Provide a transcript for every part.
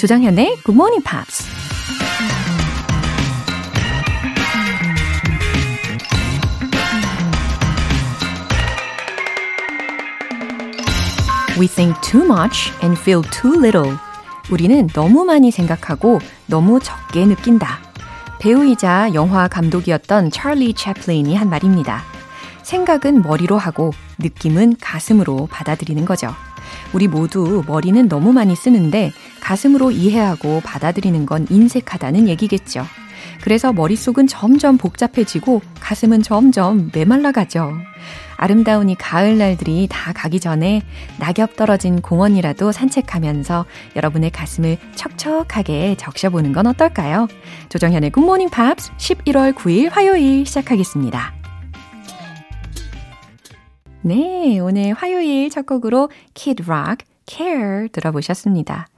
조장현의 Good Morning Pops. We think too much and feel too little. 우리는 너무 많이 생각하고 너무 적게 느낀다. 배우이자 영화 감독이었던 찰리 채플린이 한 말입니다. 생각은 머리로 하고 느낌은 가슴으로 받아들이는 거죠. 우리 모두 머리는 너무 많이 쓰는데 가슴으로 이해하고 받아들이는 건 인색하다는 얘기겠죠. 그래서 머릿속은 점점 복잡해지고 가슴은 점점 메말라가죠. 아름다운 이 가을 날들이 다 가기 전에 낙엽 떨어진 공원이라도 산책하면서 여러분의 가슴을 촉촉하게 적셔보는 건 어떨까요? 조정현의 굿모닝 팝스 11월 9일 화요일 시작하겠습니다. 네, 오늘 화요일 첫 곡으로 Kid Rock care 들어보셨습니다.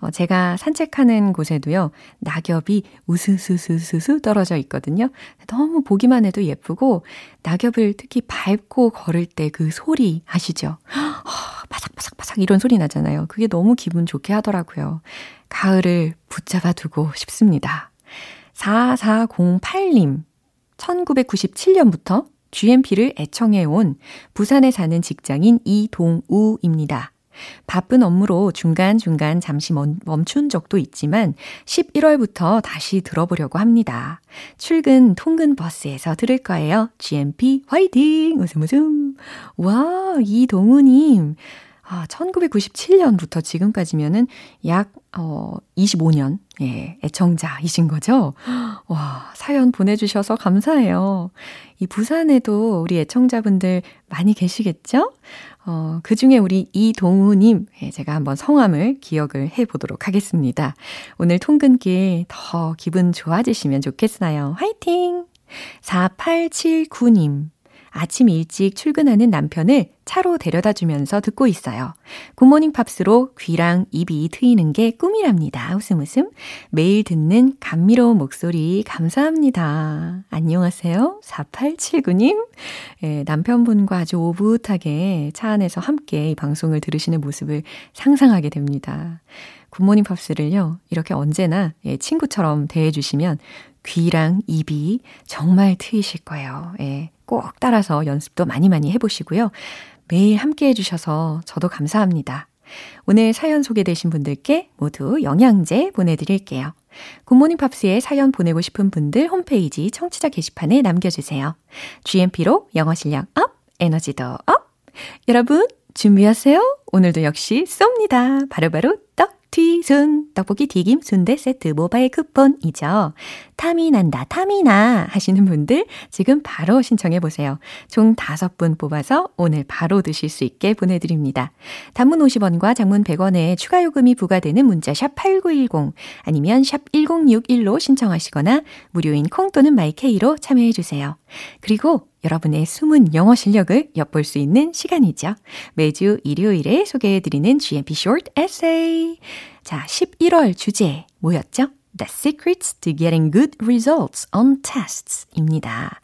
어, 제가 산책하는 곳에도요, 낙엽이 우스스스스스 떨어져 있거든요. 너무 보기만 해도 예쁘고, 낙엽을 특히 밟고 걸을 때 그 소리 아시죠? 어, 바삭바삭바삭 이런 소리 나잖아요. 그게 너무 기분 좋게 하더라고요. 가을을 붙잡아 두고 싶습니다. 4408님, 1997년부터 GMP를 애청해온 부산에 사는 직장인 이동우입니다. 바쁜 업무로 중간중간 잠시 멈춘 적도 있지만 11월부터 다시 들어보려고 합니다. 출근 통근 버스에서 들을 거예요. GMP 화이팅! 웃음 웃음. 와, 이동우님. 아, 1997년부터 지금까지면은 약, 어, 25년, 예, 애청자이신 거죠? 와, 사연 보내주셔서 감사해요. 이 부산에도 우리 애청자분들 많이 계시겠죠? 어, 그 중에 우리 이동우님, 예, 제가 한번 성함을 기억을 해 보도록 하겠습니다. 오늘 통근길 더 기분 좋아지시면 좋겠어요. 화이팅! 4879님. 아침 일찍 출근하는 남편을 차로 데려다 주면서 듣고 있어요. 굿모닝 팝스로 귀랑 입이 트이는 게 꿈이랍니다. 웃음 웃음. 매일 듣는 감미로운 목소리 감사합니다. 안녕하세요. 4879님. 예, 남편분과 아주 오붓하게 차 안에서 함께 이 방송을 들으시는 모습을 상상하게 됩니다. 굿모닝 팝스를요, 이렇게 언제나 예, 친구처럼 대해주시면 귀랑 입이 정말 트이실 거예요. 예, 꼭 따라서 연습도 많이 많이 해보시고요. 매일 함께 해주셔서 저도 감사합니다. 오늘 사연 소개되신 분들께 모두 영양제 보내드릴게요. 굿모닝 팝스에 사연 보내고 싶은 분들 홈페이지 청취자 게시판에 남겨주세요. GMP로 영어 실력 up, 에너지도 up! 여러분, 준비하세요. 오늘도 역시 쏩니다. 바로바로 떡! 튀순 떡볶이 튀김 순대 세트 모바일 쿠폰이죠. 탐이 난다 탐이 나 하시는 분들 지금 바로 신청해 보세요. 총 5분 뽑아서 오늘 바로 드실 수 있게 보내드립니다. 단문 50원과 장문 100원에 추가 요금이 부과되는 문자 샵 8910 아니면 샵 1061로 신청하시거나 무료인 콩 또는 마이케이로 참여해 주세요. 그리고 여러분의 숨은 영어 실력을 엿볼 수 있는 시간이죠. 매주 일요일에 소개해드리는 GMP Short Essay. 자, 11월 주제 뭐였죠? The Secrets to Getting Good Results on Tests 입니다.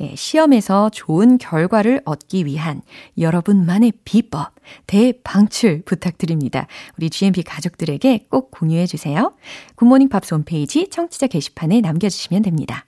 예, 시험에서 좋은 결과를 얻기 위한 여러분만의 비법, 대방출 부탁드립니다. 우리 GMP 가족들에게 꼭 공유해 주세요. 굿모닝 팝스 홈페이지 청취자 게시판에 남겨주시면 됩니다.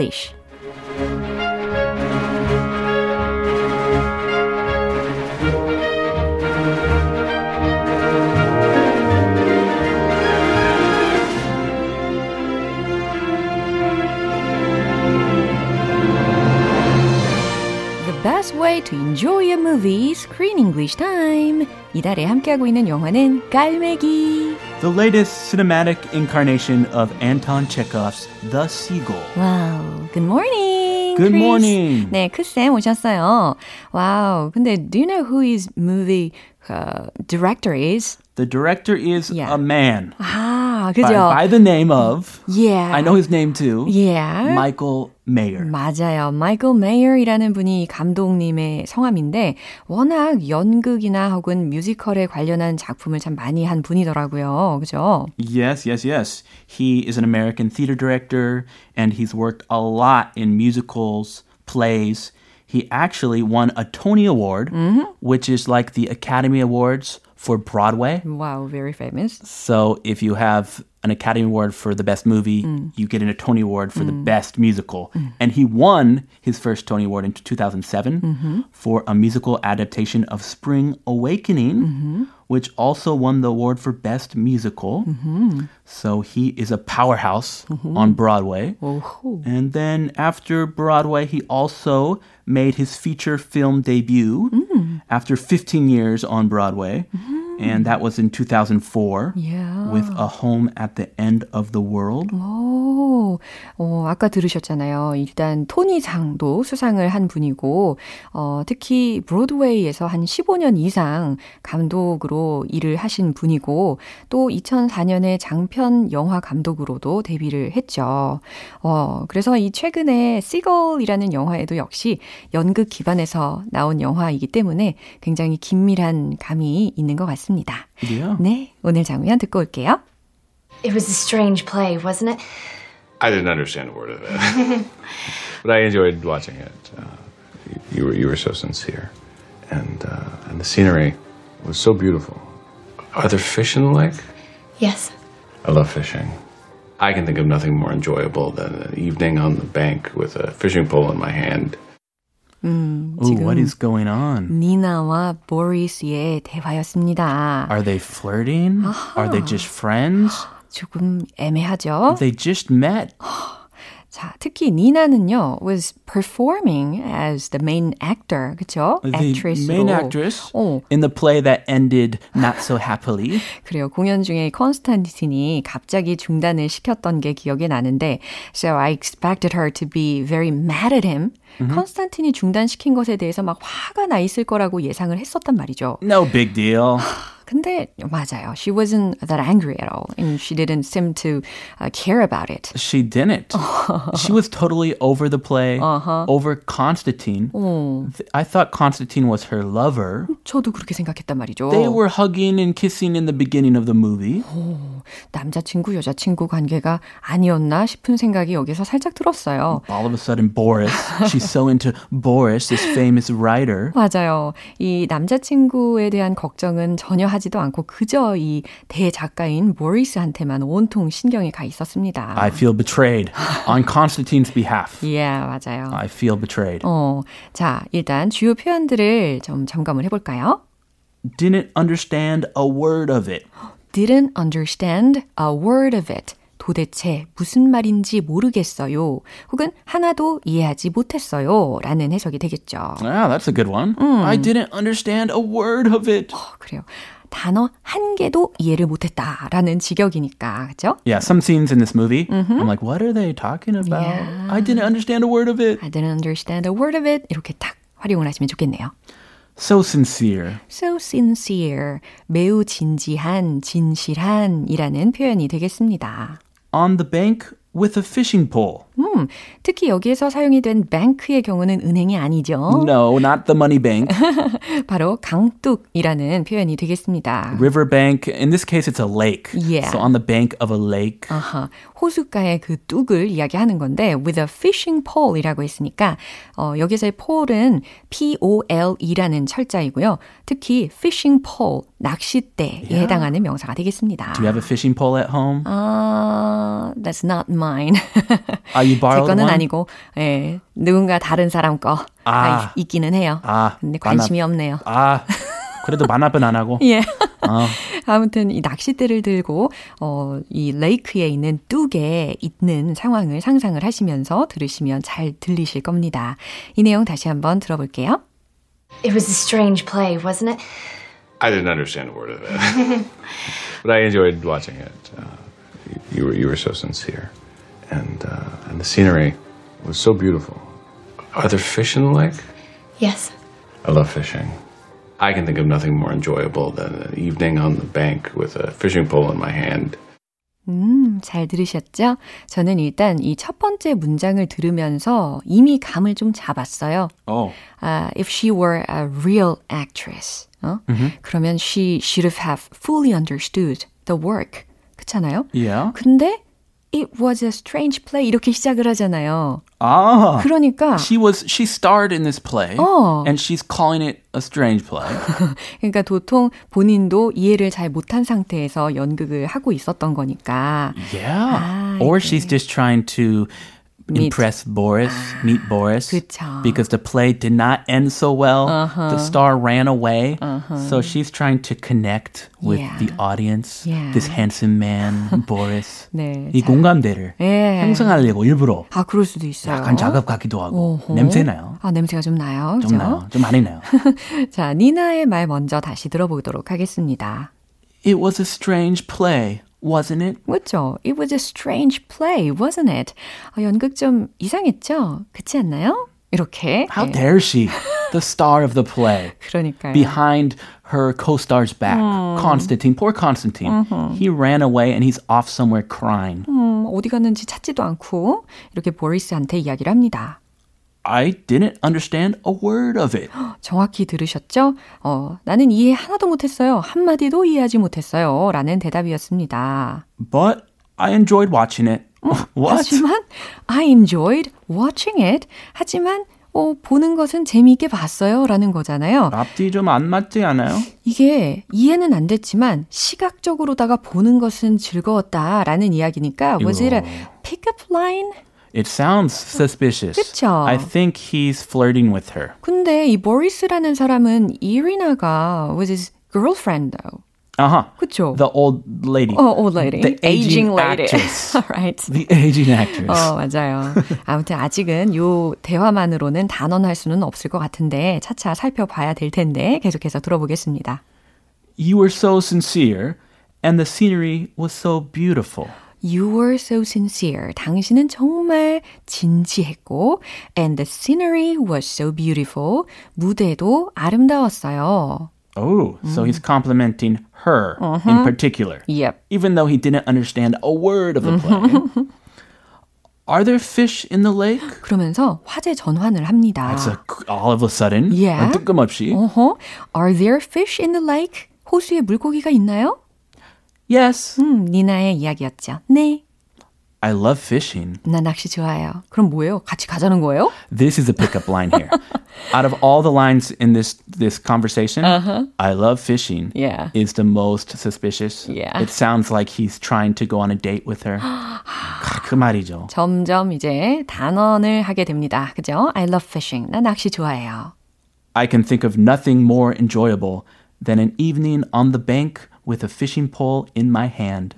English. The best way to enjoy a movie, Screen English Time. 이달에 함께하고 있는 영화는 깔매기. The latest cinematic incarnation of Anton Chekhov's The Seagull. Wow, good morning. morning, Good Chris. morning. 네, 크쌤 오셨어요. 와우. 근데 do you know who his movie uh, director is? The director is Yeah. a man 아, by, 그죠? by the name of yeah. I know his name too. Yeah. Michael Mayer. 맞아요. 마이클 메이어이라는 분이 감독님의 성함인데 워낙 연극이나 혹은 뮤지컬에 관련한 작품을 참 많이 한 분이더라고요. 그죠? Yes, yes, yes. He is an American theater director and he's worked a lot in musicals, plays. He actually won a Tony Award, which is like the Academy Awards for Broadway. Wow, very famous. So if you have an Academy Award for the best movie, mm. you get in a Tony Award for the mm. best musical. Mm. And he won his first Tony Award in 2007 mm-hmm. for a musical adaptation of Spring Awakening, mm-hmm. which also won the award for best musical. Mm-hmm. So he is a powerhouse on Broadway. And then after Broadway, he also made his feature film debut after 15 years on Broadway. And that was in 2004 Yeah. with A Home at the End of the World. 오, 어, 아까 들으셨잖아요. 일단 토니상도 수상을 한 분이고, 어, 특히 브로드웨이에서 한 15년 이상 감독으로 일을 하신 분이고, 또 2004년에 장편 영화 감독으로도 데뷔를 했죠. 어, 그래서 이 최근에 시걸이라는 영화에도 역시 연극 기반에서 나온 영화이기 때문에 굉장히 긴밀한 감이 있는 것 같습니다. Yeah. 네, 오늘 장면 듣고 올게요. It was a strange play, wasn't it? I didn't understand a word of it, but I enjoyed watching it. Uh, you, you were you were so sincere, and uh, and the scenery was so beautiful. Are there fish in the lake? Yes. I love fishing. I can think of nothing more enjoyable than an evening on the bank with a fishing pole in my hand. 음, Ooh, what is going on? 니나와 보리스의 대화였습니다. Are they flirting? Are they just friends? 조금 애매하죠? They just met. 자, 특히 니나는요, was performing as the main actor, 그쵸? The actress로. main actress 어, in the play that ended not so happily. 그래요. 공연 중에 컨스탄틴이 갑자기 중단을 시켰던 게 기억이 나는데, so I expected her to be very mad at him. 컨스탄틴이 중단시킨 것에 대해서 막 화가 나 있을 거라고 예상을 했었단 말이죠. No big deal. 근데 맞아요. She wasn't that angry at all. And she didn't seem to uh, care about it. She didn't. she was totally over the play, over Constantine. Th- I thought Constantine was her lover. 저도 그렇게 생각했단 말이죠. They were hugging and kissing in the beginning of the movie. 남자친구, 여자친구 관계가 아니었나 싶은 생각이 여기서 살짝 들었어요. All of a sudden, Boris, she's so into Boris, this famous writer. 맞아요. 이 남자친구에 대한 걱정은 전혀 하지 도 않고 그저 이 대작가인 모리스한테만 온통 신경이 가 있었습니다. I feel betrayed on Constantine's behalf. 예, 맞아요. I feel betrayed. 어, 자, 일단 주요 표현들을 좀 점검을 해볼까요? Didn't understand a word of it. didn't understand a word of it. 도대체 무슨 말인지 모르겠어요. 혹은 하나도 이해하지 못했어요. 라는 해석이 되겠죠. Ah, that's a good one. I didn't understand a word of it. 어, 그래요. 단어 한 개도 이해를 못했다라는 직역이니까, 그죠? Yeah, some scenes in this movie, I'm like, what are they talking about? Yeah. I didn't understand a word of it. I didn't understand a word of it. 이렇게 딱 활용을 하시면 좋겠네요. So sincere. So sincere. 매우 진지한, 진실한 이라는 표현이 되겠습니다. On the bank with a fishing pole. 음, 특히 여기에서 사용이 된 bank의 경우는 은행이 아니죠. No, not the money bank. 바로 강둑이라는 표현이 되겠습니다. River bank. In this case, it's a lake. Yeah. So on the bank of a lake. 아하, 호숫가의 그 뚝을 이야기하는 건데 with a fishing pole이라고 했으니까 어, 여기서의 pole은 P-O-L-E라는 철자이고요. 특히 fishing pole, 낚싯대에 해당하는 명사가 되겠습니다. Do you have a fishing pole at home? 아, that's not mine. Ah, you 제 거는 one? 아니고, 예, 누군가 다른 사람 거가 아. 있기는 해요. 아, 근데. 관심이 없네요. 아, 그래도 만화분 안 하고. 예. 아. 아무튼 이 낚싯대를 들고 어, 이 레이크에 있는 뚝에 있는 상황을 상상을 하시면서 들으시면 잘 들리실 겁니다. 이 내용 다시 한번 들어볼게요. It was a strange play, wasn't it? I didn't understand a word of it, but I enjoyed watching it. Uh, you, you were you were so sincere, and uh, and the scenery was so beautiful. Are there fish in the lake? Yes. I love fishing. I can think of nothing more enjoyable than an evening on the bank with a fishing pole in my hand. 음, 잘 들으셨죠? 저는 일단 이 첫 번째 문장을 들으면서 이미 감을 좀 잡았어요. Oh. Uh, if she were a real actress, 어? 그러면 she should have fully understood the work. 그렇잖아요? Yeah. 근데 it was a strange play 이렇게 시작을 하잖아요. Ah. 그러니까 She was she starred in this play Oh. and she's calling it a strange play. 그러니까 도통 본인도 이해를 잘 못한 상태에서 연극을 하고 있었던 거니까. Yeah. Ah, or okay. she's just trying to Meet. impress Boris, meet Boris. 그쵸. Because the play did not end so well. The star ran away. So she's trying to connect with Yeah. the audience. Yeah. This handsome man, Boris. 네. 이 자, 공감대를 예. 형성하려고 일부러 아, 그럴 수도 있어요. 약간 자극 같기도 하고 어허. 냄새 나요. 아, 냄새가 좀 나요. 좀 그죠? 나요. 좀 많이 나요. 자, 니나의 말 먼저 다시 들어보도록 하겠습니다. It was a strange play, wasn't it? 그렇죠? It was a strange play, wasn't it? 아, 연극 좀 이상했죠? 그렇지 않나요? 이렇게. How 예, dare she, the star of the play, 그러니까요. behind her co-star's back, Constantine, poor Constantine. He ran away and he's off somewhere crying. 음, 어디 갔는지 찾지도 않고 이렇게 보리스한테 이야기를 합니다. I didn't understand a word of it. 정확히 들으셨죠? 어, 나는 이해 하나도 못했어요. 한마디도 이해하지 못했어요. 라는 대답이었습니다. But I enjoyed watching it. What? 하지만 I enjoyed watching it. 하지만 어, 보는 것은 재미있게 봤어요. 라는 거잖아요. 앞뒤 좀 안 맞지 않아요? 이게 이해는 안 됐지만 시각적으로다가 보는 것은 즐거웠다 라는 이야기니까 was it a pick-up line? It sounds suspicious. 그쵸? I think he's flirting with her. 근데 이 보리스라는 사람은 이리나가 was his girlfriend though. Uh-huh. 그쵸? The old lady. 어, old lady. The aging lady. actress. right. The aging actress. 어, 맞아요. 아무튼 아직은 요 대화만으로는 단언할 수는 없을 것 같은데 차차 살펴봐야 될 텐데 계속해서 들어보겠습니다. You were so sincere and the scenery was so beautiful. You were so sincere. 당신은 정말 진지했고 and the scenery was so beautiful. 무대도 아름다웠어요. Oh, so he's complimenting her in particular. Yep. Even though he didn't understand a word of the play. Are there fish in the lake? 그러면서 화제 전환을 합니다. It's a, all of a sudden. Yeah. 뜬금없이. 어허. Are there fish in the lake? 호수에 물고기가 있나요? Yes. 음, 니나의 이야기였죠. 네. I love fishing. 나 낚시 좋아해요. 그럼 뭐예요? 같이 가자는 거예요? This is a pickup line here. Out of all the lines in this this conversation, I love fishing Yeah. is the most suspicious. Yeah. It sounds like he's trying to go on a date with her. 그 말이죠. 점점 이제 단언을 하게 됩니다. 그죠? I love fishing. 나 낚시 좋아해요. I can think of nothing more enjoyable than an evening on the bank with a fishing pole in my hand.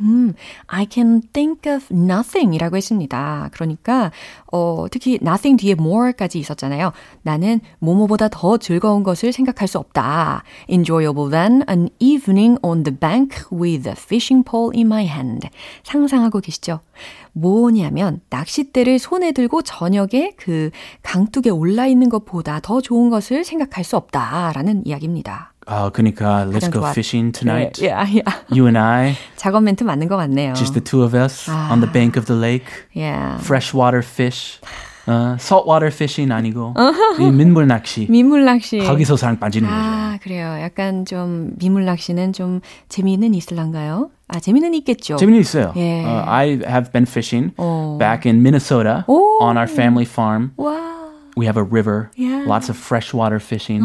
I can think of nothing이라고 했습니다. 그러니까 어, 특히 nothing 뒤에 more까지 있었잖아요. 나는 뭐뭐보다 더 즐거운 것을 생각할 수 없다. Enjoyable than an evening on the bank with a fishing pole in my hand. 상상하고 계시죠? 뭐냐면 낚싯대를 손에 들고 저녁에 그 강둑에 올라 있는 것보다 더 좋은 것을 생각할 수 없다라는 이야기입니다. 어, 그러니까 let's 가장 go 좋아- fishing tonight. 예, 예, 예. You and I, 작업 멘트 맞는 거 같네요. just the two of us on the bank of the lake. 예. freshwater fish. 어, saltwater fishing 아니고 이 민물 낚시. 민물 낚시. 거기서 사랑 빠지는 거죠. 아, 그래요. 약간 좀 민물 낚시는 좀 재미는 있을란가요? 아, 재미는 있겠죠. 재미는 있어요. 예. Uh, I have been fishing 어. back in Minnesota 오. on our family farm. 와. We have a river, Yeah. lots of freshwater fishing.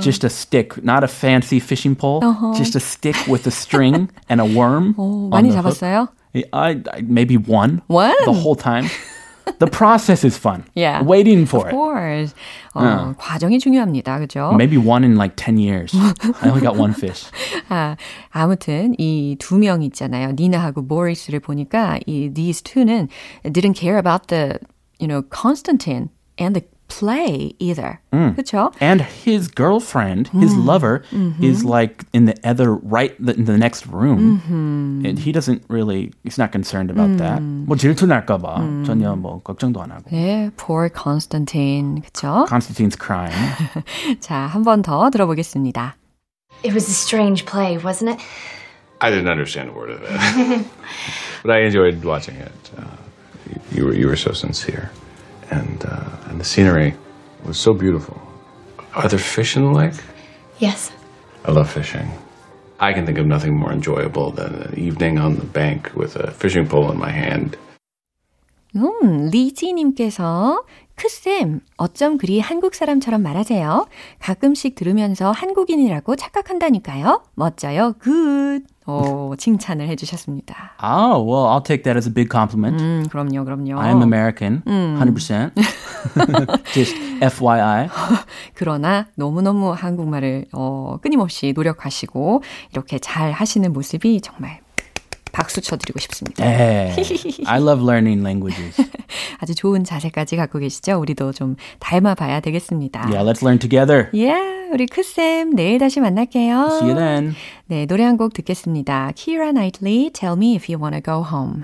Just a stick, not a fancy fishing pole, just a stick with a string and a worm. 오, on 많이 the hook. 잡았어요? I, I maybe one. One? The whole time. The process is fun. Yeah. Waiting for Of it. course. 어, 과정이 중요합니다. 그죠? Maybe one in like 10 years. I only got one fish. 아, 아무튼 이 두 명 있잖아요. 니나하고 보리스를 보니까 이 these two는 didn't care about the you know Constantine and the play either. Mm. 그렇죠? And his girlfriend, his lover, is like in the other right, the, in the next room. And he doesn't really, he's not concerned about that. 뭐 질투 날까봐 전혀 뭐 걱정도 안 하고. 네, poor Constantine. 그렇죠? Constantine's crying. 자, 한 번 더 들어보겠습니다. It was a strange play, wasn't it? I didn't understand a word of it, but I enjoyed watching it. Uh, you, you were you were so sincere, and uh, and the scenery was so beautiful. Are there fish in the lake? Yes. I love fishing. I can think of nothing more enjoyable than an evening on the bank with a fishing pole in my hand. 음, 리지님께서 크쌤, 어쩜 그리 한국 사람처럼 말하세요? 가끔씩 들으면서 한국인이라고 착각한다니까요. 멋져요. Good. 오, 칭찬을 해주셨습니다. Oh, well, I'll take that as a big compliment. 음, 그럼요, 그럼요. I am American, 100%. Just FYI. 그러나 너무너무 한국말을 어, 끊임없이 노력하시고 이렇게 잘 하시는 모습이 정말 박수 쳐드리고 싶습니다. Hey, I love learning languages. 아주 좋은 자세까지 갖고 계시죠? 우리도 좀 닮아봐야 되겠습니다. Yeah, let's learn together. Yeah, 우리 크쌤 내일 다시 만날게요. See you then. 네, 노래 한 곡 듣겠습니다. Keira Knightley, Tell Me If You Wanna Go Home.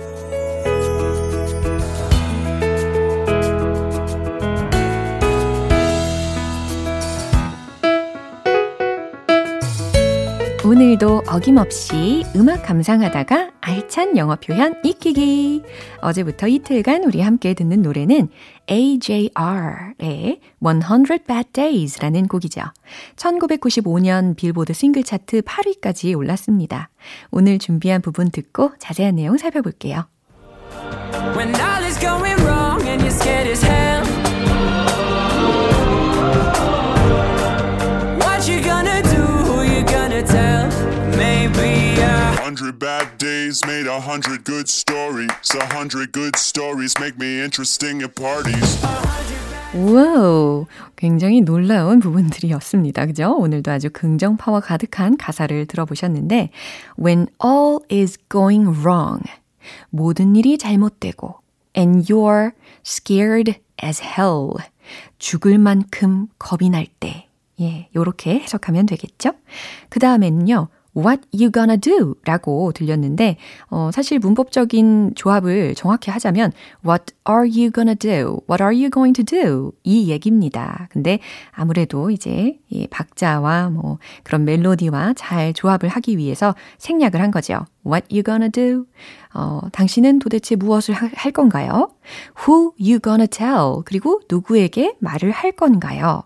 오늘도 어김없이 음악 감상하다가 알찬 영어 표현 익히기. 어제부터 이틀간 우리 함께 듣는 노래는 AJR의 100 Bad Days라는 곡이죠. 1995년 빌보드 싱글 차트 8위까지 올랐습니다. 오늘 준비한 부분 듣고 자세한 내용 살펴볼게요. When all is going wrong and you're scared as hell. Hundred bad days made a hundred good stories. A hundred good stories make me interesting at parties. Wow, 굉장히 놀라운 부분들이었습니다. 그죠? 오늘도 아주 긍정 파워 가득한 가사를 들어보셨는데, When all is going wrong, 모든 일이 잘못되고, and you're scared as hell, 죽을 만큼 겁이 날 때, 예, 요렇게 해석하면 되겠죠? 그 다음에는요, What you gonna do? 라고 들렸는데, 어, 사실 문법적인 조합을 정확히 하자면, What are you gonna do? What are you going to do? 이 얘기입니다. 근데 아무래도 이제 이 박자와 뭐 그런 멜로디와 잘 조합을 하기 위해서 생략을 한 거죠. What you gonna do? 어, 당신은 도대체 무엇을 하, 할 건가요? Who you gonna tell? 그리고 누구에게 말을 할 건가요?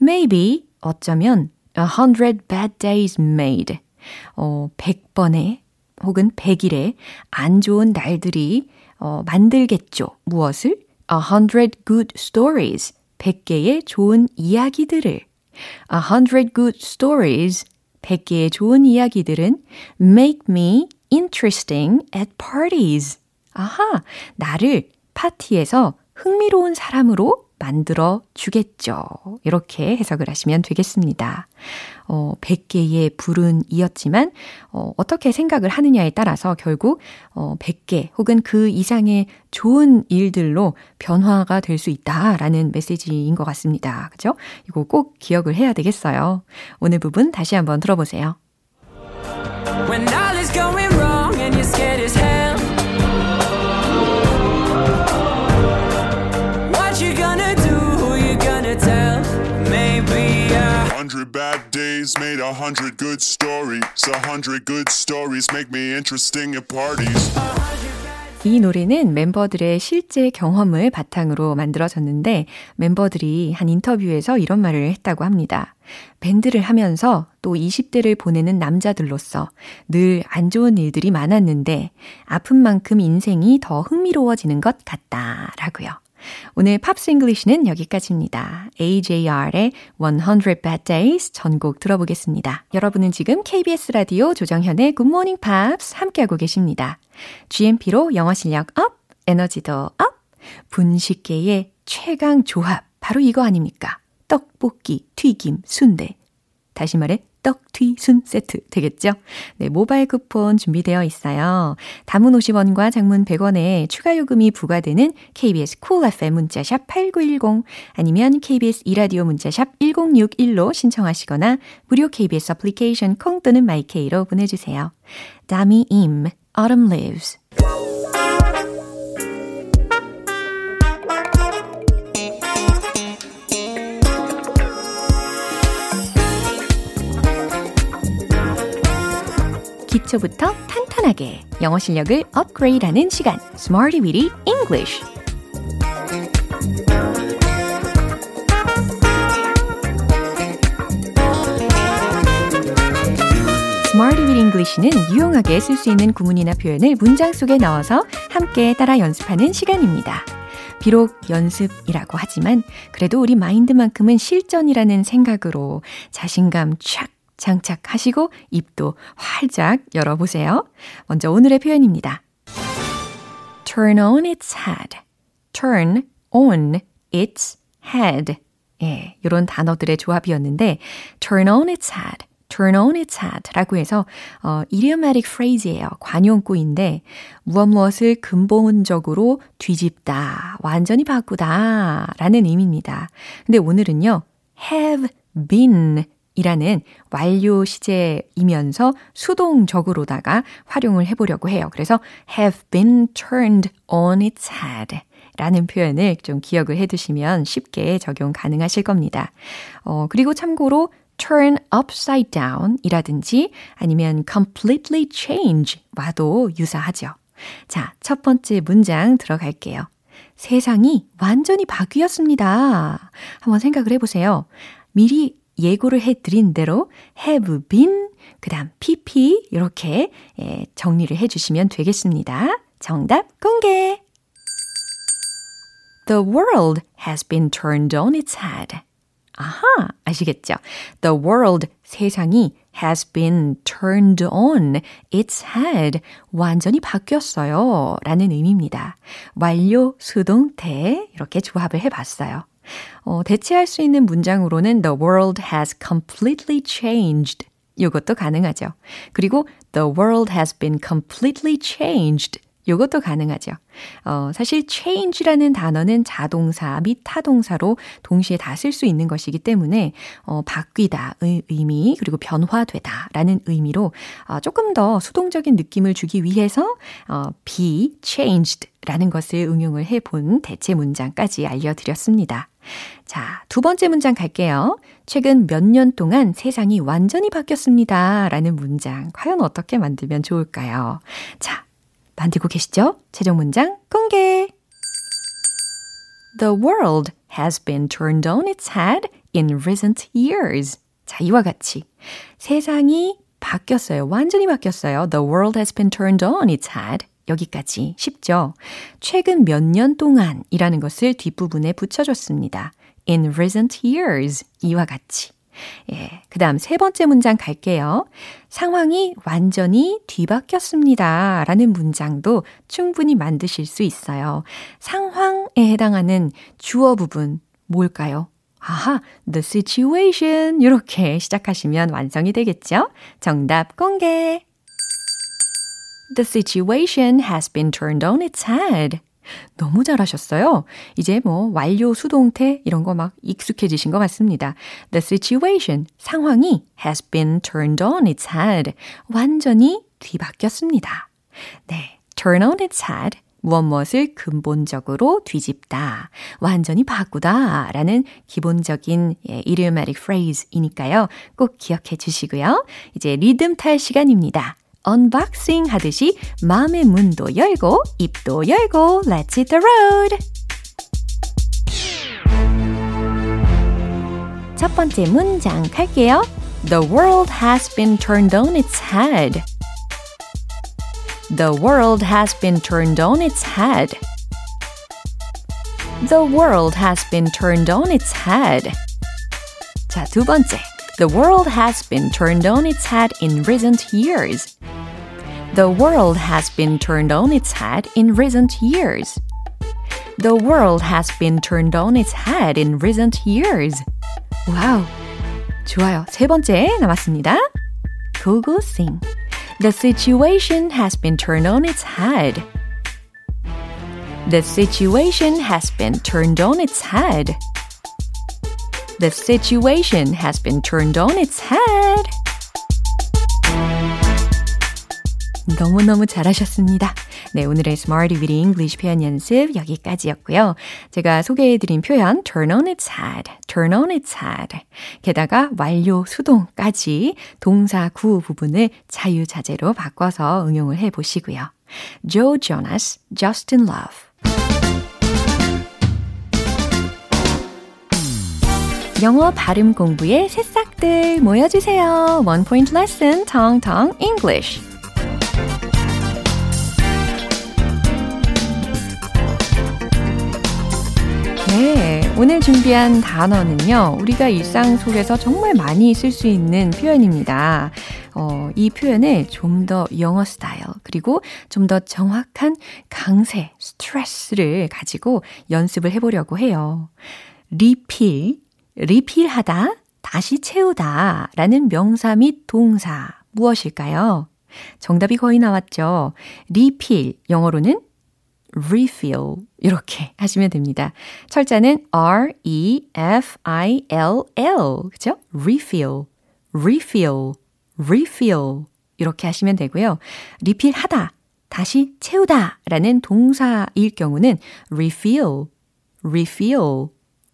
Maybe, 어쩌면, a hundred bad days made. 어, 100번의 혹은 100일의 안 좋은 날들이 어, 만들겠죠. 무엇을? A hundred good stories. 100개의 좋은 이야기들을. A hundred good stories. 100개의 좋은 이야기들은 make me interesting at parties. 아하, 나를 파티에서 흥미로운 사람으로 만들어 주겠죠. 이렇게 해석을 하시면 되겠습니다. 어, 100개의 불은 이었지만, 어, 어떻게 생각을 하느냐에 따라서 결국, 어, 100개 혹은 그 이상의 좋은 일들로 변화가 될 수 있다라는 메시지인 것 같습니다. 그죠? 이거 꼭 기억을 해야 되겠어요. 오늘 부분 다시 한번 들어보세요. Hundred bad days made a hundred good stories. A hundred good stories make me interesting at parties. 이 노래는 멤버들의 실제 경험을 바탕으로 만들어졌는데 멤버들이 한 인터뷰에서 이런 말을 했다고 합니다. 밴드를 하면서 또 20대를 보내는 남자들로서 늘 안 좋은 일들이 많았는데 아픈 만큼 인생이 더 흥미로워지는 것 같다라고요. 오늘 Pops English는 여기까지입니다. AJR의 100 Bad Days 전곡 들어보겠습니다. 여러분은 지금 KBS 라디오 조정현의 Good Morning Pops 함께하고 계십니다. GMP로 영어 실력 up, 에너지도 up, 분식계의 최강 조합 바로 이거 아닙니까? 떡볶이, 튀김, 순대. 다시 말해 떡, 튀, 순 세트 되겠죠? 네, 모바일 쿠폰 준비되어 있어요. 단문 50원과 장문 100원에 추가 요금이 부과되는 KBS Cool cool FM 문자샵 8910 아니면 KBS 2라디오 문자샵 1061로 신청하시거나 무료 KBS 애플리케이션 콩 또는 my K로 보내주세요. 다미 임, Autumn Leaves 기초부터 탄탄하게 영어 실력을 업그레이드하는 시간 Smarty Weedy English Smarty with English는 유용하게 쓸 수 있는 구문이나 표현을 문장 속에 넣어서 함께 따라 연습하는 시간입니다. 비록 연습이라고 하지만 그래도 우리 마인드만큼은 실전이라는 생각으로 자신감 촥 장착하시고 입도 활짝 열어보세요. 먼저 오늘의 표현입니다. turn on its head. turn on its head. 예, 이런 단어들의 조합이었는데 turn on its head. turn on its head 라고 해서 어, idiomatic phrase예요. 관용구인데 무엇 무엇을 근본적으로 뒤집다, 완전히 바꾸다 라는 의미입니다. 근데 오늘은요, have been 이라는 완료 시제이면서 수동적으로다가 활용을 해보려고 해요. 그래서 have been turned on its head. 라는 표현을 좀 기억을 해 두시면 쉽게 적용 가능하실 겁니다. 어, 그리고 참고로 turn upside down 이라든지 아니면 completely change 와도 유사하죠. 자, 첫 번째 문장 들어갈게요. 세상이 완전히 바뀌었습니다. 한번 생각을 해보세요. 미리 예고를 해드린 대로 have been, 그 다음 pp 이렇게 예, 정리를 해주시면 되겠습니다. 정답 공개! The world has been turned on its head. 아하, 아시겠죠? The world, 세상이 has been turned on its head. 완전히 바뀌었어요. 라는 의미입니다. 완료, 수동태, 이렇게 조합을 해봤어요. 어, 대체할 수 있는 문장으로는 The world has completely changed. 이것도 가능하죠. 그리고 The world has been completely changed. 이것도 가능하죠. 어, 사실 change라는 단어는 자동사 및 타동사로 동시에 다 쓸 수 있는 것이기 때문에 어, 바뀌다의 의미 그리고 변화되다라는 의미로 어, 조금 더 수동적인 느낌을 주기 위해서 어, be changed라는 것을 응용을 해본 대체 문장까지 알려드렸습니다. 자, 두 번째 문장 갈게요. 최근 몇 년 동안 세상이 완전히 바뀌었습니다. 라는 문장. 과연 어떻게 만들면 좋을까요? 자, 만들고 계시죠? 최종 문장 공개! The world has been turned on its head in recent years. 자, 이와 같이 세상이 바뀌었어요. 완전히 바뀌었어요. The world has been turned on its head. 여기까지 쉽죠? 최근 몇 년 동안 이라는 것을 뒷부분에 붙여줬습니다. In recent years. 이와 같이. 예. 그 다음 세 번째 문장 갈게요. 상황이 완전히 뒤바뀌었습니다. 라는 문장도 충분히 만드실 수 있어요. 상황에 해당하는 주어 부분 뭘까요? 아하, the situation. 이렇게 시작하시면 완성이 되겠죠? 정답 공개. The situation has been turned on its head. 너무 잘하셨어요. 이제 뭐 완료 수동태 이런 거 막 익숙해지신 것 같습니다. The situation, 상황이 has been turned on its head. 완전히 뒤바뀌었습니다. 네, turn on its head 무엇 무엇을 근본적으로 뒤집다, 완전히 바꾸다 라는 기본적인 예, idiomatic phrase이니까요. 꼭 기억해 주시고요. 이제 리듬 탈 시간입니다. 언박싱 하듯이 마음의 문도 열고 입도 열고 Let's hit the road! 첫 번째 문장 갈게요. The world has been turned on its head. The world has been turned on its head. The world has been turned on its head. 자, 두 번째. The world has been turned on its head in recent years. The world has been turned on its head in recent years. The world has been turned on its head in recent years. 와우. 좋아요. 세 번째 남았습니다. Google sing. The situation has been turned on its head. The situation has been turned on its head. The situation has been turned on its head. 너무너무 잘하셨습니다. 네, 오늘의 Smarty with English 표현 연습 여기까지였고요. 제가 소개해드린 표현 turn on its head, turn on its head. 게다가 완료 수동까지 동사 구 부분을 자유자재로 바꿔서 응용을 해보시고요. Joe Jonas, Justin Love. 영어 발음 공부의 새싹들 모여주세요. One point lesson, Tong Tong English. 네, 오늘 준비한 단어는요, 우리가 일상 속에서 정말 많이 쓸 수 있는 표현입니다. 어, 이 표현을 좀 더 영어 스타일, 그리고 좀 더 정확한 강세, 스트레스를 가지고 연습을 해보려고 해요. 리필, 리필하다, 다시 채우다 라는 명사 및 동사 무엇일까요? 정답이 거의 나왔죠. 리필, 영어로는 refill 이렇게 하시면 됩니다. 철자는 R E F I L L 그죠? refill, refill, refill 이렇게 하시면 되고요. 리필하다, 다시 채우다라는 동사일 경우는 refill, refill,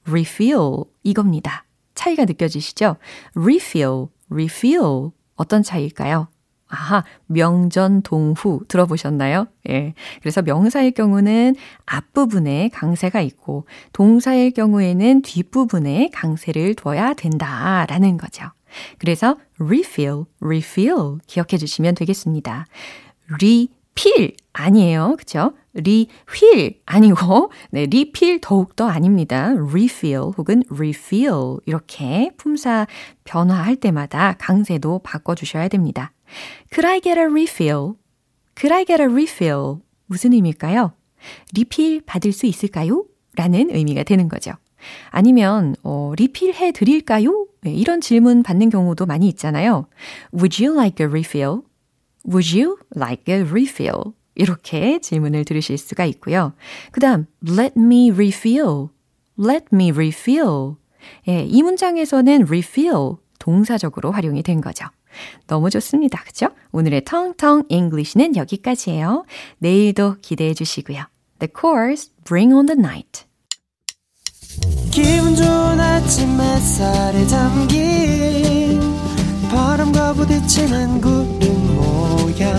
refill 이겁니다. 차이가 느껴지시죠? refill, refill 어떤 차이일까요? 아하, 명전 동후 들어보셨나요? 예. 그래서 명사의 경우는 앞부분에 강세가 있고 동사의 경우에는 뒷부분에 강세를 둬야 된다라는 거죠. 그래서 refill, refill 기억해 주시면 되겠습니다. refill 아니에요. 그쵸? 리휠 아니고 네, 리필 더욱더 아닙니다. refill 혹은 refill 이렇게 품사 변화할 때마다 강세도 바꿔주셔야 됩니다. Could I get a refill? Could I get a refill? 무슨 의미일까요? 리필 받을 수 있을까요? 라는 의미가 되는 거죠. 아니면 어, 리필해 드릴까요? 네, 이런 질문 받는 경우도 많이 있잖아요. Would you like a refill? Would you like a refill? 이렇게 질문을 들으실 수가 있고요. 그 다음, let me refill. let me refill. 예, 이 문장에서는 refill 동사적으로 활용이 된 거죠. 너무 좋습니다. 그죠? 오늘의 텅텅 English는 여기까지예요. 내일도 기대해 주시고요. The Course, Bring on the Night. 기분 좋은 아침 햇살에 담긴 바람과 부딪히는 구름 모양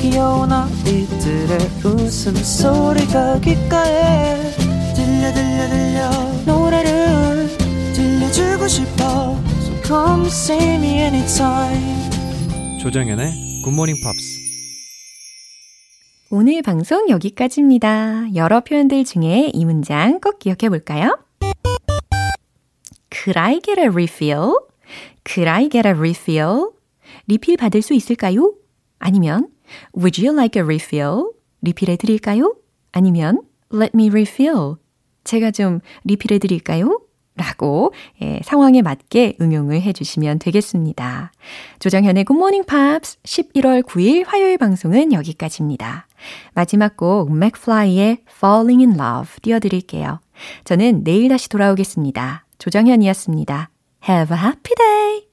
귀여운 아이들의 웃음소리가 귓가에 들려 들려 들려 노래를 come see me anytime 조정연의 굿모닝 팝스 오늘 방송 여기까지입니다. 여러 표현들 중에 이 문장 꼭 기억해 볼까요? Could I get a refill? Could I get a refill? 리필 받을 수 있을까요? 아니면 Would you like a refill? 리필해 드릴까요? 아니면 Let me refill. 제가 좀 리필해 드릴까요? 라고 예, 상황에 맞게 응용을 해주시면 되겠습니다. 조정현의 Morning Pops 11월 9일 화요일 방송은 여기까지입니다. 마지막 곡 맥플라이의 Falling in Love 띄워드릴게요. 저는 내일 다시 돌아오겠습니다. 조정현이었습니다. Have a happy day!